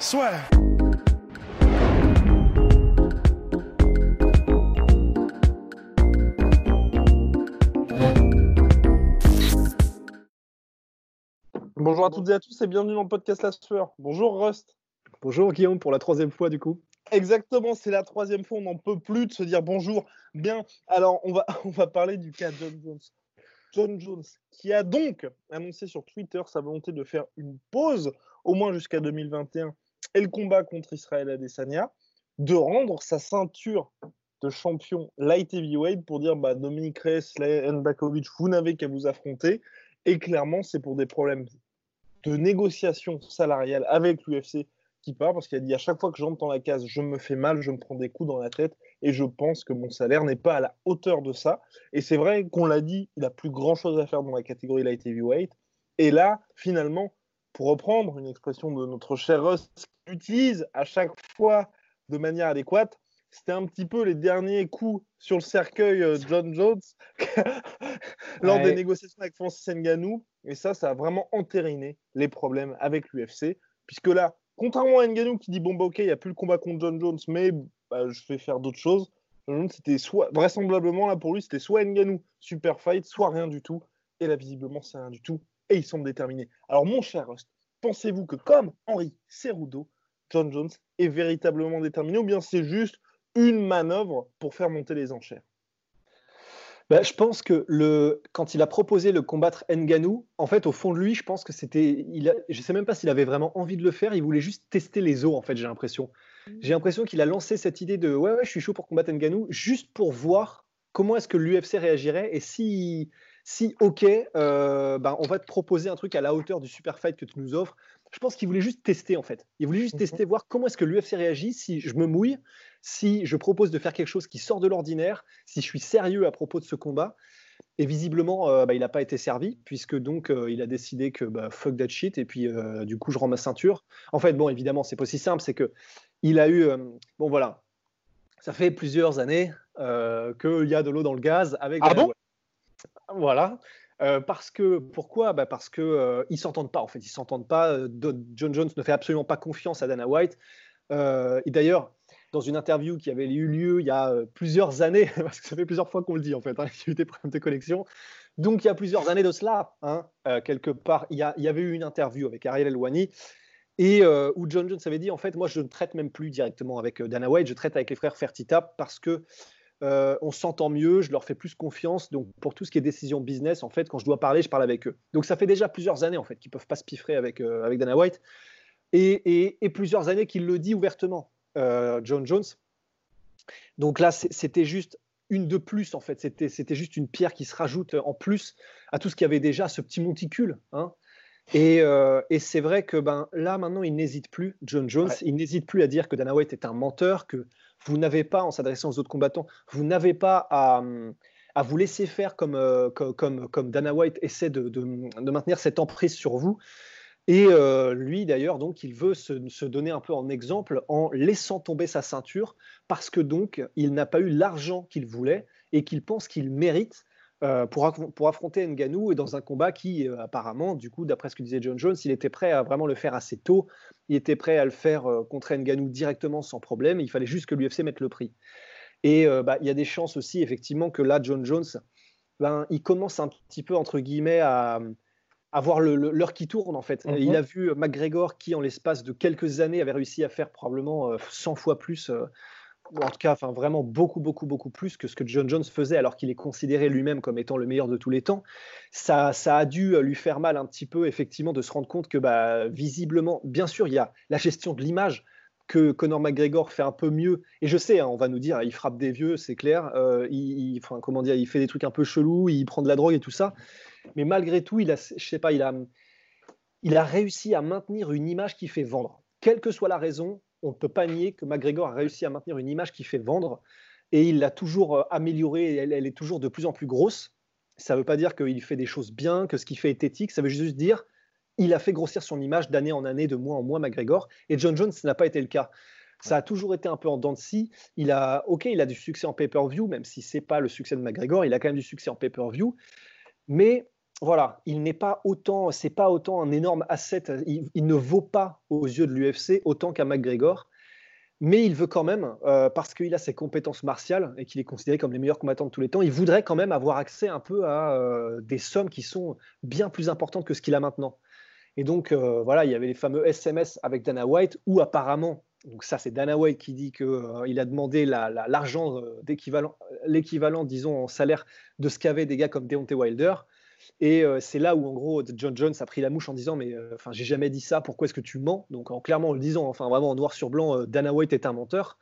Soit. Bonjour à toutes et à tous et bienvenue dans le podcast La Sueur. Bonjour Rust. Bonjour Guillaume pour la troisième fois du coup. Exactement, c'est la troisième fois, on n'en peut plus de se dire bonjour. Bien, alors on va, on va parler du cas John Jones. John Jones, qui a donc annoncé sur Twitter sa volonté de faire une pause, au moins jusqu'à 2021, et le combat contre Israël Adesanya, de rendre sa ceinture de champion light heavyweight pour dire bah, Dominique Reyes, Bakovic, vous n'avez qu'à vous affronter. Et clairement, c'est pour des problèmes de négociation salariale avec l'UFC qui part parce qu'il a dit à chaque fois que j'entre dans la case, je me fais mal, je me prends des coups dans la tête et je pense que mon salaire n'est pas à la hauteur de ça. Et c'est vrai qu'on l'a dit, il a plus grand chose à faire dans la catégorie light heavyweight. Et là, finalement, pour reprendre une expression de notre cher Russ, qu'il utilise à chaque fois de manière adéquate, c'était un petit peu les derniers coups sur le cercueil euh, John Jones lors des négociations avec Francis Ngannou. Et ça, ça a vraiment entériné les problèmes avec l'UFC. Puisque là, contrairement à Ngannou qui dit Bon, bah, ok, il n'y a plus le combat contre John Jones, mais bah, je vais faire d'autres choses. John Jones, c'était soit, vraisemblablement, là pour lui, c'était soit Ngannou, super fight, soit rien du tout. Et là, visiblement, c'est rien du tout. Et il semble déterminé. Alors, mon cher Rust, pensez-vous que comme Henri Cerudo, John Jones est véritablement déterminé ou bien c'est juste une manœuvre pour faire monter les enchères? Bah, je pense que le, quand il a proposé le combattre Nganou, en fait, au fond de lui, je pense que c'était. Je ne sais même pas s'il avait vraiment envie de le faire, il voulait juste tester les os, en fait, j'ai l'impression. J'ai l'impression qu'il a lancé cette idée de ouais, ouais, je suis chaud pour combattre Nganou, juste pour voir comment est-ce que l'UFC réagirait et si, si ok, euh, ben, on va te proposer un truc à la hauteur du super fight que tu nous offres. Je pense qu'il voulait juste tester, en fait. Il voulait juste mhm. tester, voir comment est-ce que l'UFC réagit si je me mouille si je propose de faire quelque chose qui sort de l'ordinaire, si je suis sérieux à propos de ce combat. Et visiblement, euh, bah, il n'a pas été servi, puisque donc euh, il a décidé que bah, fuck that shit, et puis euh, du coup, je rends ma ceinture. En fait, bon, évidemment, c'est pas aussi simple, c'est que il a eu. bon, voilà. Ça fait plusieurs années qu'il y a de l'eau dans le gaz avec. Ah bon? Voilà. parce que pourquoi? Bah Parce que ils s'entendent pas en fait, ils s'entendent pas. John Jones ne fait absolument pas confiance à Dana White. et d'ailleurs, dans une interview qui avait eu lieu il y a euh, plusieurs années, parce que ça fait plusieurs fois qu'on le dit en fait, hein, il y a eu des problèmes de connexion. Donc il y a plusieurs années de cela, hein, euh, quelque part, il y, avait eu une interview avec Ariel Elwani et euh, où John Jones avait dit en fait, moi je ne traite même plus directement avec Dana White, je traite avec les frères Fertita parce que on s'entend mieux, je leur fais plus confiance. Donc pour tout ce qui est décision business, en fait, quand je dois parler, je parle avec eux. Donc ça fait déjà plusieurs années en fait qu'ils peuvent pas se piffrer avec avec Dana White. Et, et plusieurs années qu'il le dit ouvertement. Euh, John Jones. Donc là, c'était juste une de plus, en fait. C'était juste une pierre qui se rajoute en plus à tout ce qu'il y avait déjà, ce petit monticule. Hein. Euh, et, c'est vrai que ben, là, maintenant, il n'hésite plus, John Jones, il n'hésite plus à dire que Dana White est un menteur, que vous n'avez pas, en s'adressant aux autres combattants, vous n'avez pas à, vous laisser faire comme, euh, comme, comme, Dana White essaie de, de, maintenir cette emprise sur vous. Et euh, lui, d'ailleurs, donc, il veut se, donner un peu en exemple en laissant tomber sa ceinture parce que donc, il n'a pas eu l'argent qu'il voulait et qu'il pense qu'il mérite euh, pour, pour, affronter Nganou et dans un combat qui, euh, apparemment, du coup, d'après ce que disait John Jones, il était prêt à vraiment le faire assez tôt. Il était prêt à le faire contre Nganou directement sans problème. il fallait juste que l'UFC mette le prix. Et bah, il y a des chances aussi, effectivement, que là, John Jones, ben, il commence un petit peu, entre guillemets, à avoir l'heure qui tourne en fait. Il mhm. a vu euh, McGregor qui en l'espace de quelques années avait réussi à faire probablement 100 euh, fois plus, euh, en tout cas vraiment beaucoup beaucoup beaucoup plus que ce que John Jones faisait alors qu'il est considéré lui-même comme étant le meilleur de tous les temps. Ça, ça a dû lui faire mal un petit peu effectivement de se rendre compte que bah, visiblement, bien sûr, il y a la gestion de l'image que Conor McGregor fait un peu mieux. Et je sais, hein, on va nous dire, il frappe des vieux, c'est clair. il, enfin, comment dire, il fait des trucs un peu chelous, il prend de la drogue et tout ça mais malgré tout, il a, je sais pas, il a, il a réussi à maintenir une image qui fait vendre. Quelle que soit la raison, on ne peut pas nier que McGregor a réussi à maintenir une image qui fait vendre et il l'a toujours euh, améliorée, elle, elle, est toujours de plus en plus grosse. Ça ne veut pas dire qu'il fait des choses bien, que ce qu'il fait est éthique, ça veut juste dire il a fait grossir son image d'année en année, de mois en mois, McGregor, et John Jones, ça n'a pas été le cas. Ça a toujours été un peu en dents de scie. Il a, ok, il a du succès en pay-per-view, même si c'est pas le succès de McGregor, il a quand même du succès en pay-per-view. Mais voilà, il n'est pas autant, c'est pas autant un énorme asset. Il, ne vaut pas aux yeux de l'UFC autant qu'un McGregor. Mais il veut quand même, euh, parce qu'il a ses compétences martiales et qu'il est considéré comme les meilleurs combattants de tous les temps, il voudrait quand même avoir accès un peu à euh, des sommes qui sont bien plus importantes que ce qu'il a maintenant. Et donc, euh, voilà, il y avait les fameux SMS avec Dana White, où apparemment, donc ça c'est Dana White qui dit qu'il a demandé l'argent, l'équivalent, disons, en salaire de ce qu'avaient des gars comme Deontay Wilder. Et euh, c'est là où, en gros, John Jones a pris la mouche en disant Mais euh, j'ai jamais dit ça, pourquoi est-ce que tu mens? Donc, en clairement en le disant, enfin, vraiment en noir sur blanc, euh, Dana White est un menteur.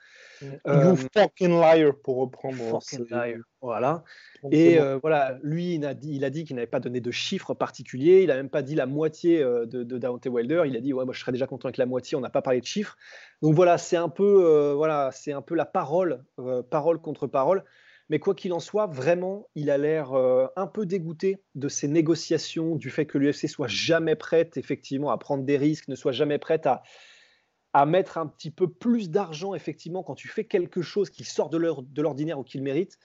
You fucking liar, pour reprendre. Fucking liar. Voilà. Et voilà, lui, il a dit, il a dit qu'il n'avait pas donné de chiffres particuliers. Il n'a même pas dit la moitié de, de Deontay Wilder. Il a dit Ouais, moi, je serais déjà content avec la moitié. On n'a pas parlé de chiffres. Donc, voilà, c'est un peu, voilà, c'est un peu la parole, parole contre parole. Mais quoi qu'il en soit, vraiment, il a l'air euh, un peu dégoûté de ces négociations, du fait que l'UFC soit jamais prête, effectivement, à prendre des risques, ne soit jamais prête à, à mettre un petit peu plus d'argent, effectivement, quand tu fais quelque chose qui sort de l'ordinaire ou qu'il mérite.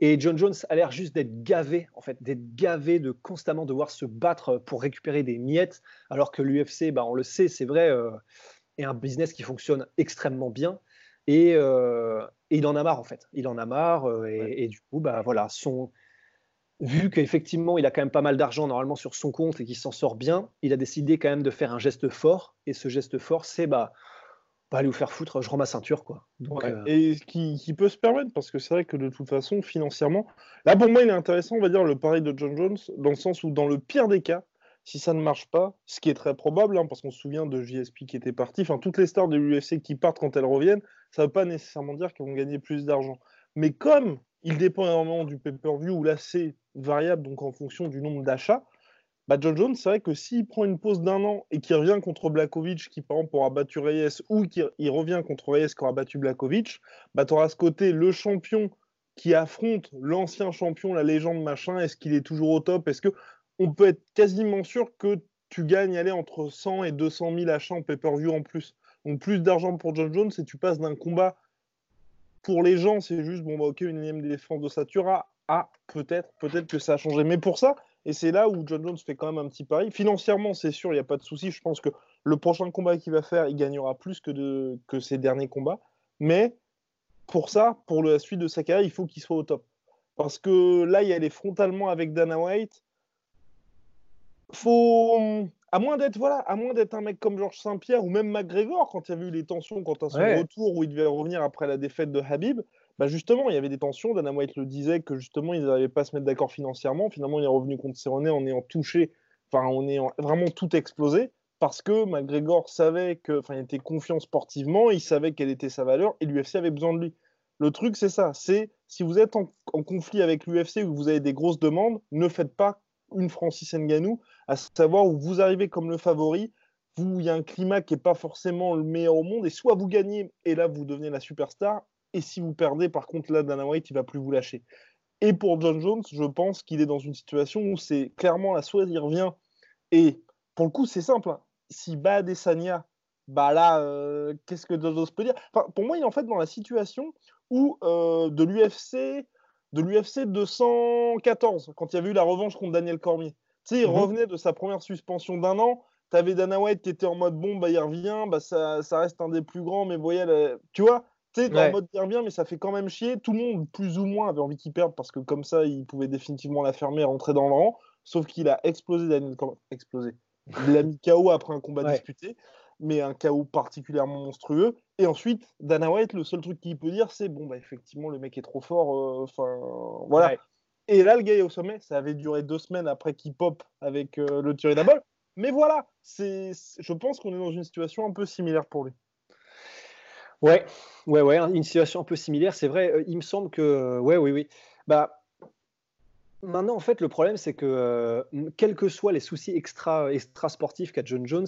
Et John Jones a l'air juste d'être gavé, en fait, d'être gavé de constamment devoir se battre pour récupérer des miettes, alors que l'UFC, bah, on le sait, c'est vrai, euh, est un business qui fonctionne extrêmement bien. Et, euh, et il en a marre, en fait. Il en a marre. Euh, et, du coup, bah, voilà, son... vu qu'effectivement, il a quand même pas mal d'argent normalement sur son compte et qu'il s'en sort bien, il a décidé quand même de faire un geste fort. Et ce geste fort, c'est bah, pas aller vous faire foutre, je rends ma ceinture. quoi. Euh, et qui, qui, peut se permettre, parce que c'est vrai que de toute façon, financièrement, là pour moi, il est intéressant, on va dire, le pari de John Jones, dans le sens où, dans le pire des cas, si ça ne marche pas, ce qui est très probable, hein, parce qu'on se souvient de JSP qui était parti, enfin toutes les stars de l'UFC qui partent quand elles reviennent, ça ne veut pas nécessairement dire qu'ils vont gagner plus d'argent. Mais comme il dépend énormément du pay-per-view, où là c'est variable, donc en fonction du nombre d'achats, bah John Jones, c'est vrai que s'il prend une pause d'un an et qu'il revient contre Blakovic, qui par exemple aura battu Reyes, ou qu'il revient contre Reyes qui aura battu Blakovic, bah tu auras ce côté le champion qui affronte l'ancien champion, la légende machin, est-ce qu'il est toujours au top? Est-ce que on peut être quasiment sûr que tu gagnes aller entre 100 et 200 000 achats en pay-per-view en plus. Donc plus d'argent pour John Jones et tu passes d'un combat pour les gens, c'est juste bon bah ok une énième défense de Satura. Ah peut-être, peut-être que ça a changé. Mais pour ça, et c'est là où John Jones fait quand même un petit pari. Financièrement, c'est sûr, il n'y a pas de souci. Je pense que le prochain combat qu'il va faire, il gagnera plus que, de, que ses derniers combats. Mais pour ça, pour la suite de sa carrière, il faut qu'il soit au top. Parce que là, il y frontalement avec Dana White faut à moins d'être voilà, à moins d'être un mec comme Georges Saint-Pierre ou même McGregor quand il y avait eu les tensions quant à son retour où il devait revenir après la défaite de Habib, bah justement il y avait des tensions. Dana White le disait que justement ils n'arrivaient pas à se mettre d'accord financièrement. Finalement il est revenu contre Cerrone en ayant touché, enfin en ayant vraiment tout explosé parce que McGregor savait que, enfin il était confiant sportivement, il savait quelle était sa valeur et l'UFC avait besoin de lui. Le truc c'est ça, c'est si vous êtes en, en conflit avec l'UFC ou que vous avez des grosses demandes, ne faites pas une Francis Nganou, à savoir où vous arrivez comme le favori, vous, il y a un climat qui n'est pas forcément le meilleur au monde, et soit vous gagnez, et là, vous devenez la superstar, et si vous perdez, par contre, là, Dana White, il va plus vous lâcher. Et pour John Jones, je pense qu'il est dans une situation où c'est clairement la soit il revient, et pour le coup, c'est simple, hein. si bat Adesanya, bah là, euh, qu'est-ce que John Jones peut dire? Pour moi, il est en fait dans la situation où euh, de l'UFC de l'UFC 214, quand il y avait eu la revanche contre Daniel Cormier. Tu sais, il mhm. revenait de sa première suspension d'un an. Tu avais Dana White qui était en mode bon, bah il revient, bah, ça, reste un des plus grands, mais voyez, tu vois, tu sais, en mode il revient, mais ça fait quand même chier. Tout le monde, plus ou moins, avait envie qu'il perde parce que comme ça, il pouvait définitivement la fermer et rentrer dans le rang. Sauf qu'il a explosé Daniel Cormier. Explosé. Il l'a mis KO après un combat disputé mais un chaos particulièrement monstrueux. Et ensuite, Dana White, le seul truc qu'il peut dire, c'est bon, bah effectivement, le mec est trop fort. Euh, voilà. Et là, le gars est au sommet. Ça avait duré deux semaines après qu'il pop avec euh, le Thierry Dabol. Mais voilà, c'est, je pense qu'on est dans une situation un peu similaire pour lui. Ouais, ouais, ouais, une situation un peu similaire. C'est vrai. Euh, il me semble que, ouais, oui, oui. Bah, Maintenant, en fait, le problème, c'est que euh, quels que soient les soucis extra, extra sportifs qu'a John Jones,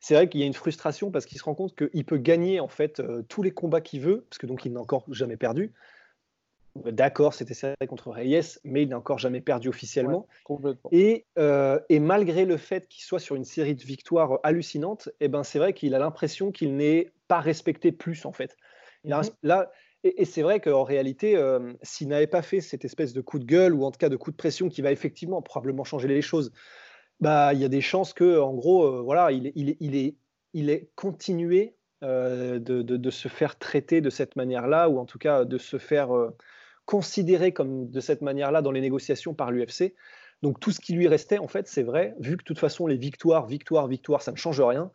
c'est vrai qu'il y a une frustration parce qu'il se rend compte qu'il peut gagner en fait euh, tous les combats qu'il veut, parce que donc il n'a encore jamais perdu. D'accord, c'était serré contre Reyes, mais il n'a encore jamais perdu officiellement. et, euh, et, malgré le fait qu'il soit sur une série de victoires hallucinantes, eh ben c'est vrai qu'il a l'impression qu'il n'est pas respecté plus en fait. Mhm. là, et, c'est vrai qu'en réalité, euh, s'il n'avait pas fait cette espèce de coup de gueule ou en tout cas de coup de pression qui va effectivement probablement changer les choses, bah il y a des chances que en gros, euh, voilà, il, il, il, est, il est continué de, de, de, se faire traiter de cette manière-là ou en tout cas de se faire considéré comme de cette manière-là dans les négociations par l'UFC. Donc tout ce qui lui restait, en fait, c'est vrai, vu que de toute façon les victoires, victoires, victoires, ça ne change rien,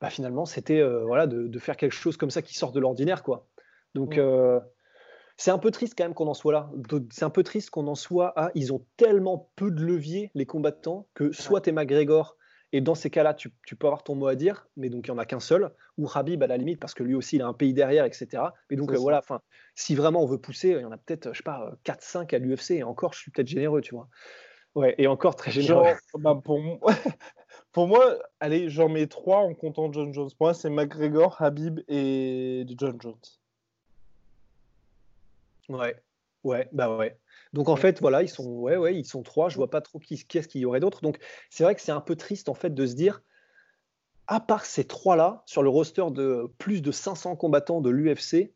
bah, finalement c'était euh, voilà, de, faire quelque chose comme ça qui sort de l'ordinaire. quoi. Donc euh, c'est un peu triste quand même qu'on en soit là. C'est un peu triste qu'on en soit à, ils ont tellement peu de leviers, les combattants, que soit t'es McGregor, et dans ces cas-là, tu, peux avoir ton mot à dire, mais donc il n'y en a qu'un seul, ou Habib à la limite, parce que lui aussi, il a un pays derrière, etc. Mais donc euh, voilà, enfin, si vraiment on veut pousser, il y en a peut-être, je sais pas, 4-5 à l'UFC, et encore, je suis peut-être généreux, tu vois. Ouais, et encore très généreux. Bah, pour, moi, pour moi, allez, j'en mets trois en comptant John Jones. Pour moi, c'est McGregor, Habib et John Jones. Ouais, ouais, bah ouais. Donc en fait, voilà, ils sont, ouais, ouais, ils sont trois. Je vois pas trop qui, qui est-ce qu'il y aurait d'autres. Donc c'est vrai que c'est un peu triste en fait de se dire, à part ces trois-là, sur le roster de plus de 500 combattants de l'UFC,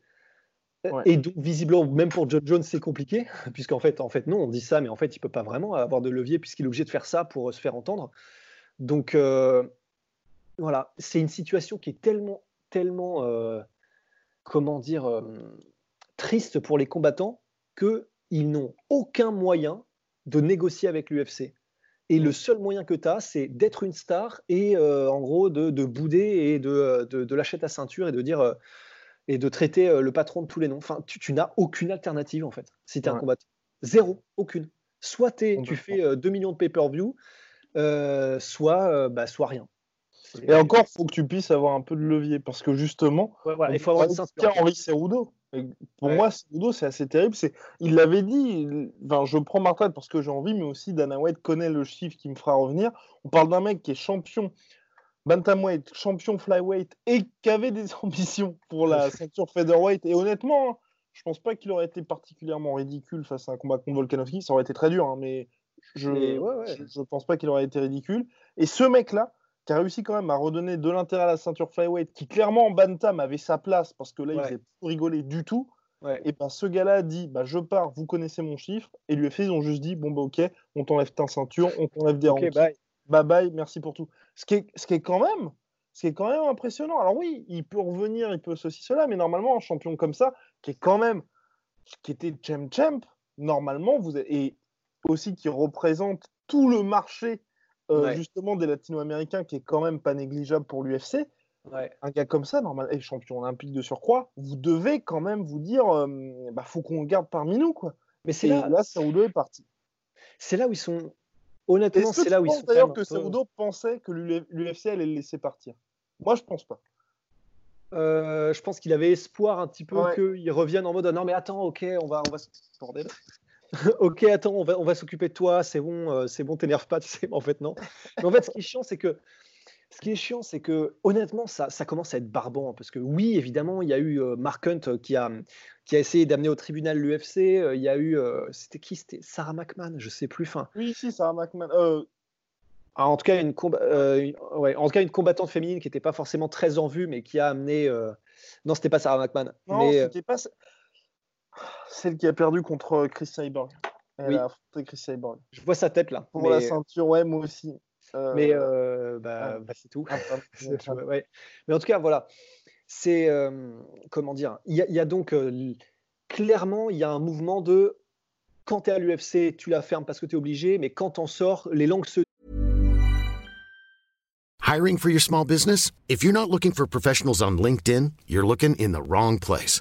et donc visiblement même pour John Jones c'est compliqué, puisqu'en fait, en fait non, on dit ça, mais en fait il peut pas vraiment avoir de levier puisqu'il est obligé de faire ça pour euh, se faire entendre. Donc euh, voilà, c'est une situation qui est tellement, tellement, euh, comment dire, triste pour les combattants que ils n'ont aucun moyen de négocier avec l'UFC. Et le mm. seul moyen que tu as, c'est d'être une star et euh, en gros de, bouder et de, de, lâcher ta ceinture et de dire euh, et de traiter euh, le patron de tous les noms. Enfin, tu, n'as aucune alternative en fait si tu es un combattant. Zéro, aucune. Soit tu fais 2 millions de pay-per-view, soit, bah, soit rien. Et encore, il faut que tu puisses avoir un peu de levier parce que justement, il faut avoir une ceinture. Henri Cerudo, pour moi, c'est assez terrible. C'est, il l'avait dit. Enfin, je prends ma retraite parce que j'ai envie, mais aussi Dana White connaît le chiffre qui me fera revenir. On parle d'un mec qui est champion bantamweight, champion flyweight et qui avait des ambitions pour la ceinture featherweight. Et honnêtement, hein, je pense pas qu'il aurait été particulièrement ridicule face à un combat contre Volkanovski. Ça aurait été très dur, hein, mais je, je, je pense pas qu'il aurait été ridicule. Et ce mec-là, qui a réussi quand même à redonner de l'intérêt à la ceinture flyweight, qui clairement en bantam avait sa place parce que là, il n'avait pas rigolé du tout. Et ben ce gars-là dit bah, Je pars, vous connaissez mon chiffre. Et l'UFC, ils ont juste dit Bon, bah, ok, on t'enlève ta ceinture, on t'enlève des okay, bye. bye bye, merci pour tout. Ce qui est, ce qui est quand même. Ce qui est quand même impressionnant. Alors oui, il peut revenir, il peut ceci, cela, mais normalement, un champion comme ça, qui est quand même, qui était champ champ, normalement, vous et aussi qui représente tout le marché euh, justement des latino-américains qui est quand même pas négligeable pour l'UFC. Un gars comme ça, normal, et champion olympique de surcroît, vous devez quand même vous dire, euh, bah, faut qu'on le garde parmi nous, quoi. Mais c'est là, là Cerudo est parti. C'est là où ils sont. Honnêtement, c'est là où ils sont. D'ailleurs, que Cerudo pensait que l'UFC allait le laisser partir? Moi, je pense pas. Euh, je pense qu'il avait espoir un petit peu qu'il revienne en mode non mais attends ok on va on va bordel ok, attends, on va, on va s'occuper de toi, c'est bon, euh, c'est bon, t'énerve pas, tu sais. En fait, non. Mais en fait, ce qui est chiant, c'est que, ce qui est chiant, c'est que, honnêtement, ça, ça commence à être barbant. Parce que, oui, évidemment, il y a eu euh, Mark Hunt euh, qui a, qui a essayé d'amener au tribunal l'UFC. il y a eu, c'était qui? C'était Sarah McMahon, je sais plus. Fin. Oui, si, Sarah McMahon. Ah, en, tout cas, une ouais, en tout cas, une combattante féminine qui n'était pas forcément très en vue, mais qui a amené. Non, c'était pas Sarah McMahon. Non, mais, c'était pas. Celle qui a perdu contre euh, Chris Cyborg. Elle a affronté Chris Cyborg. Je vois sa tête là. Pour la ceinture, ouais, moi aussi. Euh, mais euh, bah, bah, c'est tout. Mais en tout cas, voilà. C'est comment dire Il y, a donc clairement, il y a un mouvement de quand tu es à l'UFC, tu la fermes parce que tu es obligé, mais quand t'en sors, les langues se. Hiring for your small business? If you're not looking for professionals on LinkedIn, you're looking in the wrong place.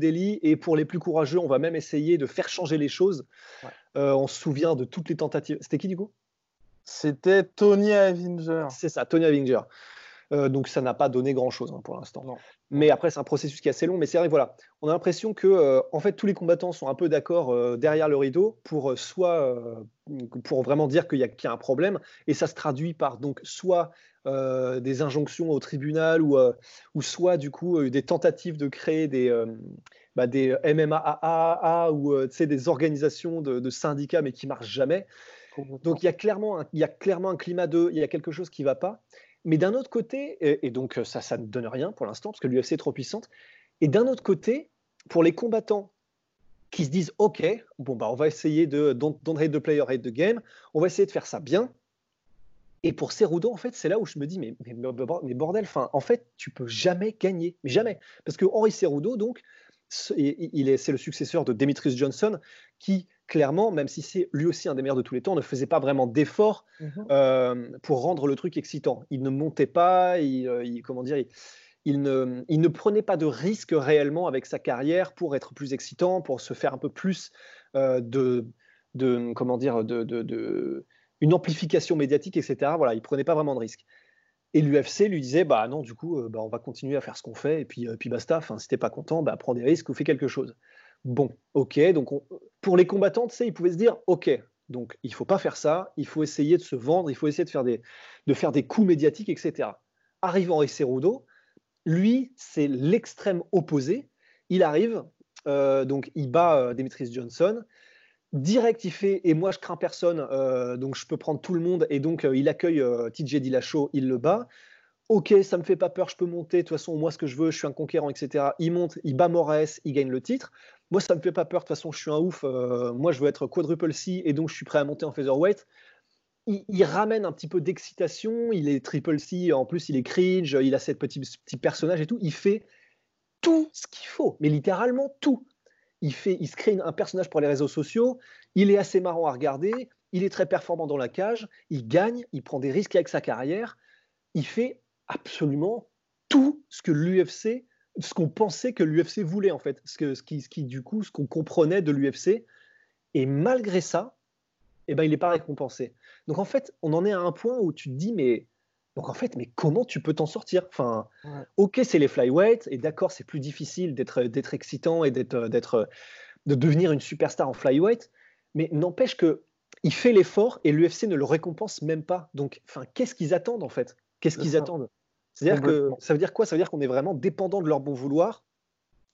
Et pour les plus courageux, on va même essayer de faire changer les choses. Ouais. Euh, on se souvient de toutes les tentatives. C'était qui du coup? C'était Tony Avinger. C'est ça, Tony Avinger. Euh, donc ça n'a pas donné grand-chose hein, pour l'instant. Mais après, c'est un processus qui est assez long. Mais c'est vrai, voilà, on a l'impression que euh, en fait tous les combattants sont un peu d'accord euh, derrière le rideau pour soit pour vraiment dire qu'il y, y, a un problème, et ça se traduit par donc soit des injonctions au tribunal ou, ou soit du coup des tentatives de créer des bah, des MMAAA ou des organisations de, de, syndicats mais qui marchent jamais. Donc il y a clairement un, il y a clairement un climat de, il y a quelque chose qui va pas. Mais d'un autre côté, et, donc ça, ça ne donne rien pour l'instant, parce que l'UFC est trop puissante, et d'un autre côté, pour les combattants qui se disent OK, bon, bah, on va essayer de don't, hate the player, hate the game, on va essayer de faire ça bien. Et pour Cerudo, en fait, c'est là où je me dis, mais, bordel, en fait, tu peux jamais gagner, mais jamais. Parce que Henri Cerudo, donc, il est, c'est le successeur de Demetrius Johnson, qui clairement, même si c'est lui aussi un des meilleurs de tous les temps, ne faisait pas vraiment d'efforts mhm. euh, pour rendre le truc excitant. Il ne montait pas, il, euh, comment dire, il, ne, il, ne, prenait pas de risques réellement avec sa carrière pour être plus excitant, pour se faire un peu plus euh, de, de, comment dire, de, de, une amplification médiatique, etc. Voilà, il prenait pas vraiment de risques. Et l'UFC lui disait, bah non, du coup, bah, on va continuer à faire ce qu'on fait, et puis, puis basta. Enfin, si t'es pas content, bah, prends des risques ou fais quelque chose. Bon, ok, donc pour les combattants, tu sais, ils pouvaient se dire, ok, donc il faut pas faire ça, il faut essayer de se vendre, il faut essayer de faire des, de faire des coups médiatiques, etc. Arrivant à Cerudo, lui, c'est l'extrême opposé. Il arrive, euh, donc il bat euh, Johnson. Direct, il fait et moi je crains personne, euh, donc je peux prendre tout le monde et donc il accueille TJ Dillashaw, il le bat. Ok, ça me fait pas peur, je peux monter. De toute façon, moi ce que je veux, je suis un conquérant, etc. Il monte, il bat Moraes, il gagne le titre. Moi, ça me fait pas peur. De toute façon, je suis un ouf. Euh, moi, je veux être quadruple C et donc je suis prêt à monter en featherweight. Il, il ramène un petit peu d'excitation. Il est triple C. En plus, il est cringe. Il a cette petit, petit personnage et tout. Il fait tout ce qu'il faut, mais littéralement tout. Il, fait, il se crée un personnage pour les réseaux sociaux. Il est assez marrant à regarder. Il est très performant dans la cage. Il gagne. Il prend des risques avec sa carrière. Il fait absolument tout ce que l'UFC ce qu'on pensait que l'UFC voulait en fait, ce, que, ce, qui, ce qui du coup, ce qu'on comprenait de l'UFC. Et malgré ça, eh ben, il n'est pas récompensé. Donc en fait, on en est à un point où tu te dis, mais donc en fait, mais comment tu peux t'en sortir? Enfin, ok, c'est les flyweight, et d'accord, c'est plus difficile d'être d'être excitant et d'être d'être de devenir une superstar en flyweight, mais n'empêche que il fait l'effort et l'UFC ne le récompense même pas. Donc, enfin, qu'est-ce qu'ils attendent en fait? Qu'est-ce qu'ils attendent? C'est-à-dire que ça veut dire quoi? Ça veut dire qu'on est vraiment dépendant de leur bon vouloir?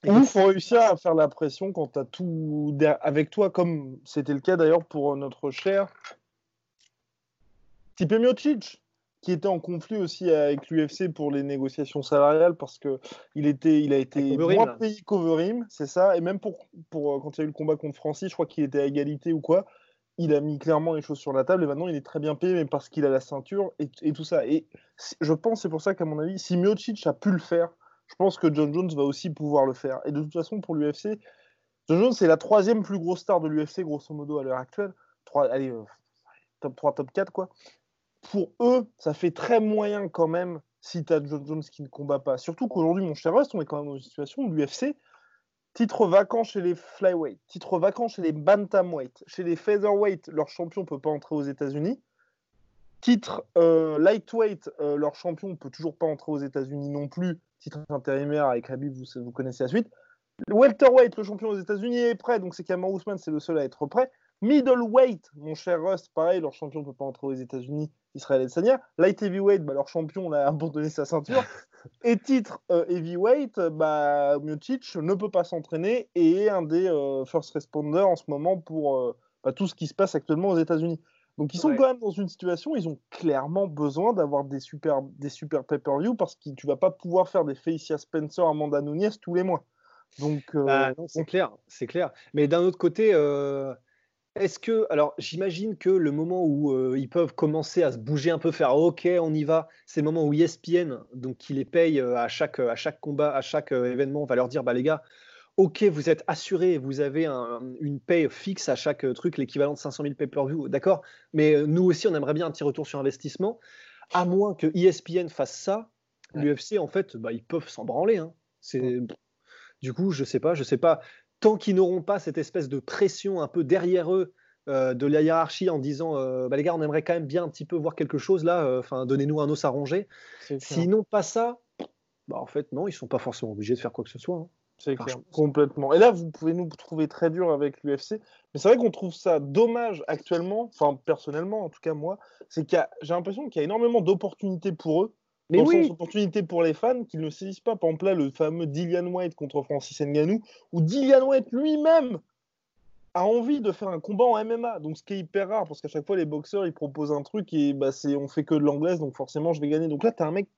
Il faut réussir à faire la pression quand tu as tout avec toi, comme c'était le cas d'ailleurs pour notre cher Tipe Miocic, qui était en conflit aussi avec l'UFC pour les négociations salariales parce que il était, il a été moins payé qu'Overim, c'est ça? Et même pour, pour quand il y a eu le combat contre Francis, je crois qu'il était à égalité ou quoi il a mis clairement les choses sur la table et maintenant il est très bien payé, mais parce qu'il a la ceinture et, tout ça. Et je pense, c'est pour ça qu'à mon avis, si Miocic a pu le faire, je pense que John Jones va aussi pouvoir le faire. Et de toute façon, pour l'UFC, John Jones, c'est la troisième plus grosse star de l'UFC, grosso modo, à l'heure actuelle. euh, top 3, top 4, quoi. Pour eux, ça fait très moyen quand même si tu as John Jones qui ne combat pas. Surtout qu'aujourd'hui, mon cher Rust, on est quand même dans une situation où l'UFC, Titre vacant chez les flyweight, titre vacant chez les bantamweight, chez les featherweight, leur champion ne peut pas entrer aux États-Unis. Titre euh, lightweight, euh, leur champion peut toujours pas entrer aux États-Unis non plus. Titre intérimaire avec Habib, vous, vous connaissez la suite. welterweight, le champion aux États-Unis est prêt, donc c'est Kamar Ousmane, c'est le seul à être prêt. Middleweight, mon cher Rust, pareil, leur champion ne peut pas entrer aux États-Unis, Israël Adesanya. Light heavyweight, bah, leur champion a abandonné sa ceinture. Et titre euh, heavyweight, bah, ne peut pas s'entraîner et est un des euh, first responders en ce moment pour euh, bah, tout ce qui se passe actuellement aux États-Unis. Donc ils sont quand même dans une situation, ils ont clairement besoin d'avoir des super, des super pay-per-view parce que tu vas pas pouvoir faire des Felicia Spencer, Amanda Nunes tous les mois. Donc bah, c'est clair, c'est clair. Mais d'un autre côté, est-ce que, alors j'imagine que le moment où euh, ils peuvent commencer à se bouger un peu, faire OK, on y va, c'est le moment où ESPN, donc qui les paye euh, à chaque, à chaque combat, à chaque euh, événement, va leur dire bah les gars, ok, vous êtes assuré, vous avez une paye fixe à chaque truc, l'équivalent de 500 000 pay-per-view, d'accord Mais nous aussi, on aimerait bien un petit retour sur investissement. À moins que ESPN fasse ça, l'UFC, en fait, bah, ils peuvent s'en branler. Hein. C'est... Du coup, je sais pas, je sais pas. Tant qu'ils n'auront pas cette espèce de pression un peu derrière eux euh, de la hiérarchie en disant euh, bah, les gars, on aimerait quand même bien un petit peu voir quelque chose là, euh, donnez-nous un os à ronger. Sinon, pas ça, bah, en fait, non, ils sont pas forcément obligés de faire quoi que ce soit. Hein. C'est clair, complètement. Et là, vous pouvez nous trouver très dur avec l'UFC, mais c'est vrai qu'on trouve ça dommage actuellement, enfin personnellement, en tout cas moi, c'est qu'il j'ai l'impression qu'il y a énormément d'opportunités pour eux, mais oui. opportunités pour les fans qu'ils ne saisissent pas. Par exemple, là, le fameux Dillian White contre Francis Ngannou, où Dillian White lui-même a envie de faire un combat en MMA. Donc, ce qui est hyper rare, parce qu'à chaque fois, les boxeurs, ils proposent un truc et bah, c'est, on fait que de l'anglaise, donc forcément, je vais gagner. Donc là, tu as un mec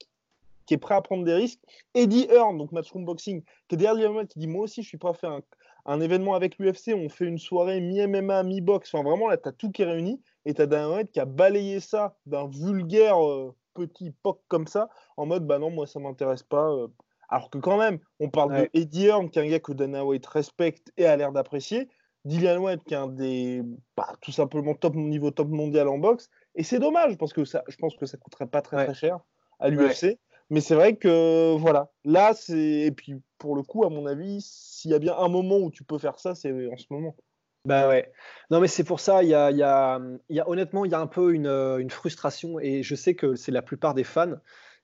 qui est prêt à prendre des risques. Eddie Hearn, donc Matchroom Boxing, qui est derrière le qui dit Moi aussi, je suis prêt à faire un, événement avec l'UFC. On fait une soirée mi-MMA, mi-box. Enfin, vraiment, là, tu as tout qui est réuni. Et tu as Dana White qui a balayé ça d'un vulgaire euh, petit poc comme ça, en mode Bah non, moi, ça m'intéresse pas. Euh. Alors que quand même, on parle de Eddie Hearn, qui est un gars que Dana White respecte et a l'air d'apprécier. Dillian White qui est un des bah, tout simplement top niveau top mondial en boxe et c'est dommage parce que ça je pense que ça coûterait pas très très cher à l'UFC mais c'est vrai que voilà là c'est et puis pour le coup à mon avis s'il y a bien un moment où tu peux faire ça c'est en ce moment bah ouais. Non mais c'est pour ça il y a, y, a, y a, honnêtement il y a un peu une, une frustration et je sais que c'est la plupart des fans.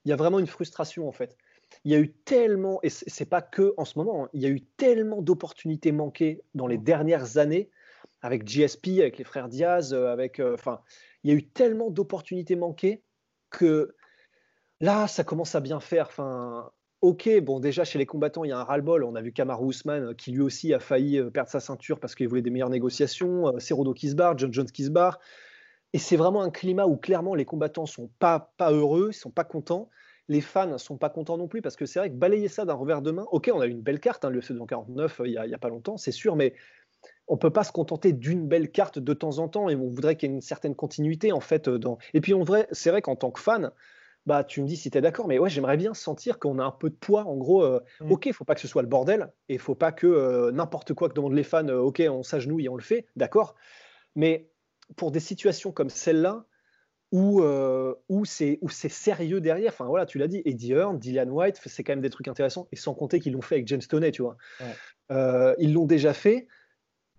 Il y a vraiment une frustration en fait. Il y a eu tellement, et c'est pas que en ce moment, hein, il y a eu tellement d'opportunités manquées dans les dernières années avec GSP, avec les frères Diaz, euh, avec, euh, enfin, il y a eu tellement d'opportunités manquées que là, ça commence à bien faire. Enfin, ok, bon, déjà chez les combattants, il y a un ras-le-bol. On a vu Kamaru Usman euh, qui lui aussi a failli perdre sa ceinture parce qu'il voulait des meilleures négociations. Cerudo qui se barre, John Jones qui se barre. Et c'est vraiment un climat où clairement les combattants sont pas, pas heureux, ils sont pas contents les fans sont pas contents non plus parce que c'est vrai que balayer ça d'un revers de main, ok, on a eu une belle carte, hein, le C249 euh, il n'y a, pas longtemps, c'est sûr, mais on peut pas se contenter d'une belle carte de temps en temps et on voudrait qu'il y ait une certaine continuité en fait. Euh, dans... Et puis c'est vrai qu'en tant que fan, bah tu me dis si tu es d'accord, mais ouais, j'aimerais bien sentir qu'on a un peu de poids. En gros, euh, mm. ok, faut pas que ce soit le bordel et faut pas que n'importe quoi que demandent les fans, ok, on s'agenouille et on le fait, d'accord. Mais pour des situations comme celle-là, où, euh, où c'est sérieux derrière. Enfin voilà, tu l'as dit, Eddie Hearn, Dylan White, c'est quand même des trucs intéressants. Et sans compter qu'ils l'ont fait avec James Toney, tu vois. Euh, ils l'ont déjà fait.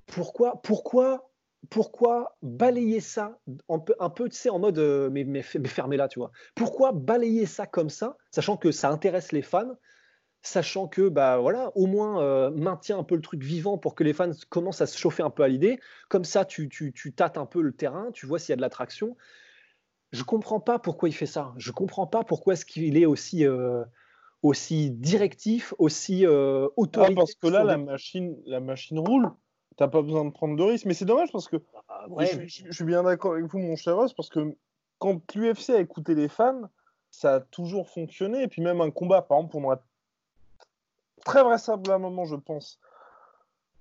Pourquoi, pourquoi, pourquoi balayer ça un peu, un peu tu sais, en mode euh, mais, mais, fermez-la, tu vois. Pourquoi balayer ça comme ça, sachant que ça intéresse les fans, sachant que bah voilà, au moins euh, maintient un peu le truc vivant pour que les fans commencent à se chauffer un peu à l'idée. Comme ça, tu, tu, tu tâtes un peu le terrain, tu vois s'il y a de l'attraction je comprends pas pourquoi il fait ça. Je comprends pas pourquoi est-ce qu'il est aussi euh, aussi directif, aussi autoritaire. Ah, parce que là, la machine, la machine roule. T'as pas besoin de prendre de risques. Mais c'est dommage parce que ah, je, suis bien d'accord avec vous, mon cher Ross, parce que quand l'UFC a écouté les fans, ça a toujours fonctionné. Et puis même un combat, par exemple, on aurait très vraisemblablement, je pense,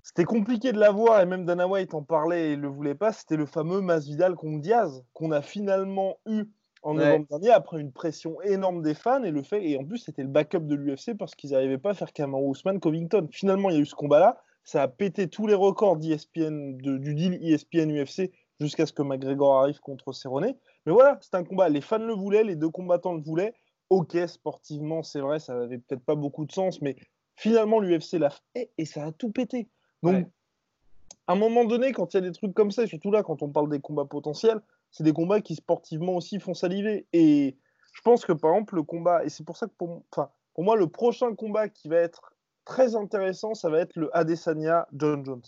c'était compliqué de l'avoir et même Dana White en parlait et le voulait pas. C'était le fameux Masvidal contre Diaz qu'on a finalement eu en novembre dernier après une pression énorme des fans et le fait et en plus c'était le backup de l'UFC parce qu'ils n'arrivaient pas à faire Cameron Ousmane Covington. Finalement il y a eu ce combat là, ça a pété tous les records d'ESPN du deal ESPN UFC jusqu'à ce que McGregor arrive contre Cerrone. Mais voilà, c'est un combat. Les fans le voulaient, les deux combattants le voulaient. Ok, sportivement, c'est vrai, ça avait peut-être pas beaucoup de sens, mais finalement l'UFC l'a fait et ça a tout pété. Donc, à un moment donné, quand il y a des trucs comme ça, et surtout là, quand on parle des combats potentiels, c'est des combats qui sportivement aussi font saliver. Et je pense que par exemple, le combat, et c'est pour ça que pour, pour moi, le prochain combat qui va être très intéressant, ça va être le Adesanya John Jones.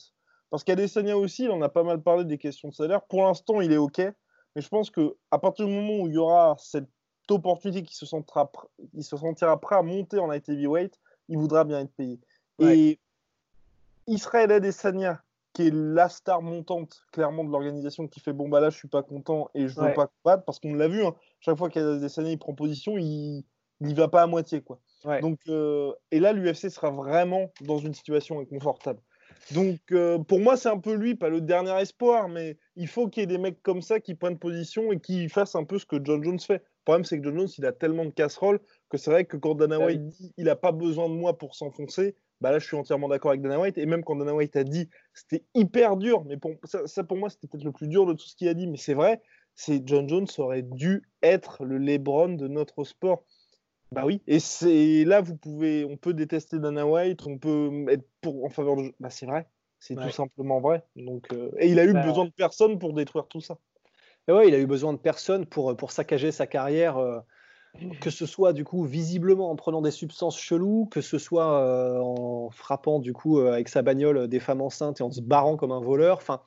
Parce qu'Adesanya aussi, il en a pas mal parlé des questions de salaire. Pour l'instant, il est OK. Mais je pense qu'à partir du moment où il y aura cette opportunité qui se, sentira, se sentira prêt à monter en light heavyweight, il voudra bien être payé. Et Israël Adesanya, qui est la star montante clairement de l'organisation, qui fait bon bah là je suis pas content et je veux pas combattre parce qu'on l'a vu, hein, chaque fois qu'Adesanya il prend position, il n'y va pas à moitié quoi. Donc euh, et là l'UFC sera vraiment dans une situation inconfortable. Donc euh, pour moi c'est un peu lui, pas le dernier espoir, mais il faut qu'il y ait des mecs comme ça qui prennent position et qui fassent un peu ce que John Jones fait. Le problème c'est que John Jones il a tellement de casseroles que c'est vrai que quand Dana White dit il a pas besoin de moi pour s'enfoncer, Bah là, je suis entièrement d'accord avec Dana White. Et même quand Dana White a dit, c'était hyper dur. Mais pour, ça, pour moi, c'était peut-être le plus dur de tout ce qu'il a dit. Mais c'est vrai, c'est John Jones aurait dû être le LeBron de notre sport. Bah oui. Et c'est là, vous pouvez, on peut détester Dana White, on peut être pour en faveur de. Bah c'est vrai. C'est tout simplement vrai. Donc, euh, Et il a eu bah, besoin de personne pour détruire tout ça. Et ouais, il a eu besoin de personne pour, pour saccager sa carrière. Euh, que ce soit du coup visiblement en prenant des substances cheloues, que ce soit euh, en frappant du coup euh, avec sa bagnole des femmes enceintes et en se barrant comme un voleur. Enfin,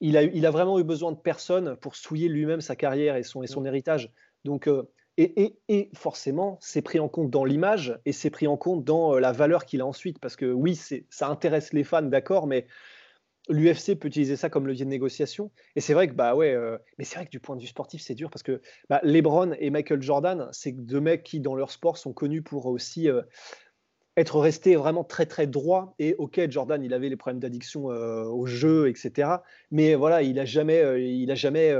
il a, il a vraiment eu besoin de personne pour souiller lui-même sa carrière et son, et son mmh. héritage. Donc, euh, et, forcément, c'est pris en compte dans l'image et c'est pris en compte dans la valeur qu'il a ensuite. Parce que oui, ça intéresse les fans, d'accord, mais l'UFC peut utiliser ça comme levier de négociation. Et c'est vrai que, bah ouais, euh, mais c'est vrai que du point de vue sportif, c'est dur parce que bah, LeBron et Michael Jordan, c'est deux mecs qui, dans leur sport, sont connus pour aussi euh, être restés vraiment très très droits. Et ok, Jordan, il avait les problèmes d'addiction euh, au jeu, etc. Mais voilà, il a jamais, il a jamais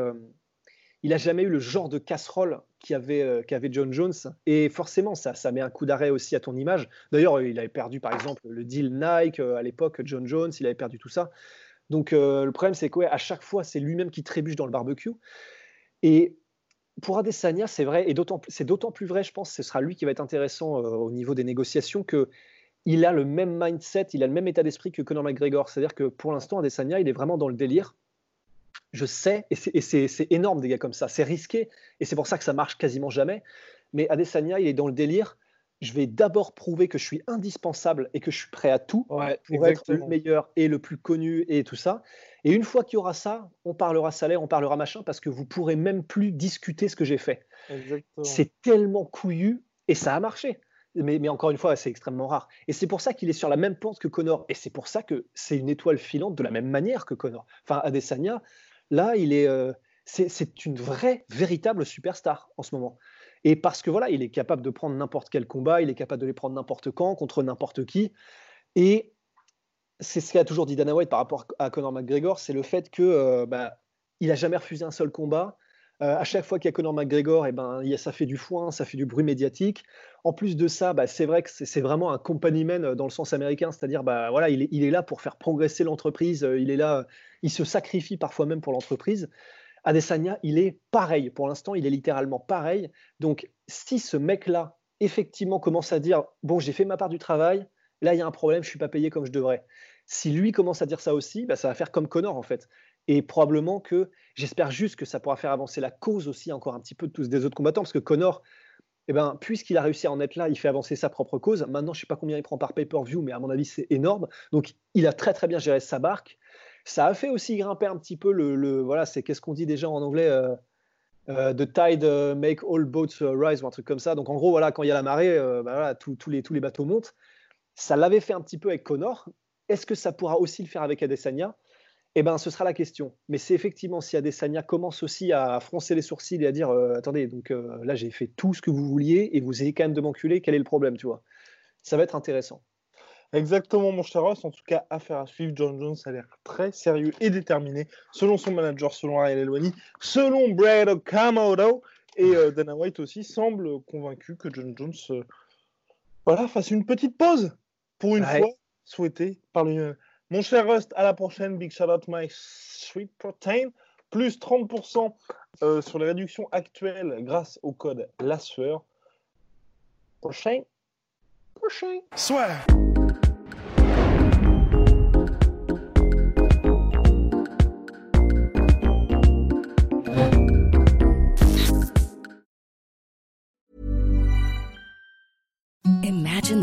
il n'a jamais eu le genre de casserole qu'avait euh, qu'avait John Jones. Et forcément, ça, ça met un coup d'arrêt aussi à ton image. D'ailleurs, il avait perdu, par exemple, le deal Nike euh, à l'époque, John Jones, il avait perdu tout ça. Donc, euh, le problème, c'est qu'à chaque fois, c'est lui-même qui trébuche dans le barbecue. Et pour Adesanya, c'est vrai, et c'est d'autant plus vrai, je pense, ce sera lui qui va être intéressant au niveau des négociations, que il a le même mindset, il a le même état d'esprit que Conor McGregor. C'est-à-dire que pour l'instant, Adesanya, il est vraiment dans le délire je sais, et c'est énorme des gars comme ça, c'est risqué, et c'est pour ça que ça marche quasiment jamais. Mais Adesanya, il est dans le délire. Je vais d'abord prouver que je suis indispensable et que je suis prêt à tout pour être le meilleur et le plus connu et tout ça. Et une fois qu'il y aura ça, on parlera salaire, on parlera machin, parce que vous pourrez même plus discuter ce que j'ai fait. C'est tellement couillu et ça a marché. Mais, mais, encore une fois, c'est extrêmement rare. Et c'est pour ça qu'il est sur la même pente que Connor. Et c'est pour ça que c'est une étoile filante de la même manière que Connor. Enfin, Adesanya, Là, il est, euh, c'est une vraie, véritable superstar en ce moment. Et parce que voilà, il est capable de prendre n'importe quel combat, il est capable de les prendre n'importe quand, contre n'importe qui. Et c'est ce qu'a toujours dit Dana White par rapport à Conor McGregor, c'est le fait que euh, bah, il a jamais refusé un seul combat. Euh, à chaque fois qu'il y a Conor McGregor, et eh ben, ça fait du foin, ça fait du bruit médiatique. En plus de ça, bah, c'est vrai que c'est vraiment un company man dans le sens américain, c'est-à-dire bah, voilà, il est, là pour faire progresser l'entreprise, il est là, il se sacrifie parfois même pour l'entreprise. Adesanya, il est pareil. Pour l'instant, il est littéralement pareil. Donc, si ce mec-là, effectivement, commence à dire Bon, j'ai fait ma part du travail, là, il y a un problème, je ne suis pas payé comme je devrais. Si lui commence à dire ça aussi, bah, ça va faire comme Connor, en fait. Et probablement que, j'espère juste que ça pourra faire avancer la cause aussi encore un petit peu de tous des autres combattants, parce que Connor, eh ben, puisqu'il a réussi à en être là, il fait avancer sa propre cause. Maintenant, je ne sais pas combien il prend par pay-per-view, mais à mon avis, c'est énorme. Donc, il a très très bien géré sa barque. Ça a fait aussi grimper un petit peu le, voilà, c'est qu'est-ce qu'on dit déjà en anglais euh, euh, The tide euh, make all boats rise ou un truc comme ça. Donc en gros, voilà, quand il y a la marée, bah, voilà, tous les, tous les bateaux montent. Ça l'avait fait un petit peu avec Connor. Est-ce que ça pourra aussi le faire avec Adesanya? Eh ben, ce sera la question. Mais c'est effectivement si Adesanya commence aussi à froncer les sourcils et à dire attendez, donc là j'ai fait tout ce que vous vouliez et vous avez quand même de m'enculer, quel est le problème, tu vois? Ça va être intéressant. Exactement, mon cher Ross. En tout cas, affaire à suivre. John Jones a l'air très sérieux et déterminé, selon son manager, selon Ariel Elwani, selon Brad Okamoto. Et euh, Dana White aussi semble convaincu que John Jones euh, voilà, fasse une petite pause, pour une fois, souhaité par lui. Mon cher Rust, à la prochaine. Big shout out my sweet protein. Plus 30% euh, sur les réductions actuelles grâce au code LASFEUR. Prochain. Prochain. Soit.